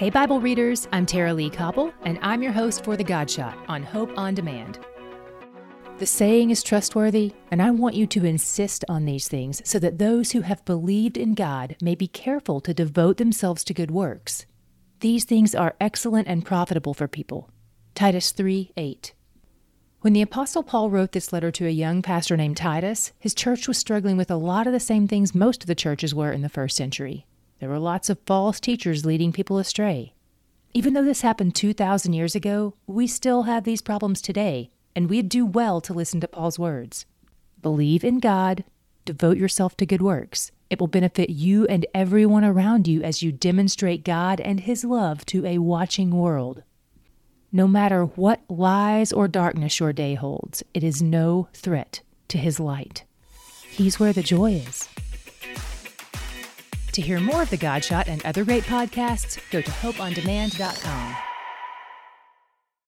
Hey, Bible readers, I'm Tara-Leigh Cobble, and I'm your host for The God Shot on Hope on Demand. The saying is trustworthy, and I want you to insist on these things so that those who have believed in God may be careful to devote themselves to good works. These things are excellent and profitable for people. Titus 3 8. When the Apostle Paul wrote this letter to a young pastor named Titus, his church was struggling with a lot of the same things most of the churches were in the first century. There were lots of false teachers leading people astray. Even though this happened 2,000 years ago, we still have these problems today, and we'd do well to listen to Paul's words. Believe in God, devote yourself to good works. It will benefit you and everyone around you as you demonstrate God and His love to a watching world. No matter what lies or darkness your day holds, it is no threat to His light. He's where the joy is. To hear more of The God Shot and other great podcasts, go to hopeondemand.com.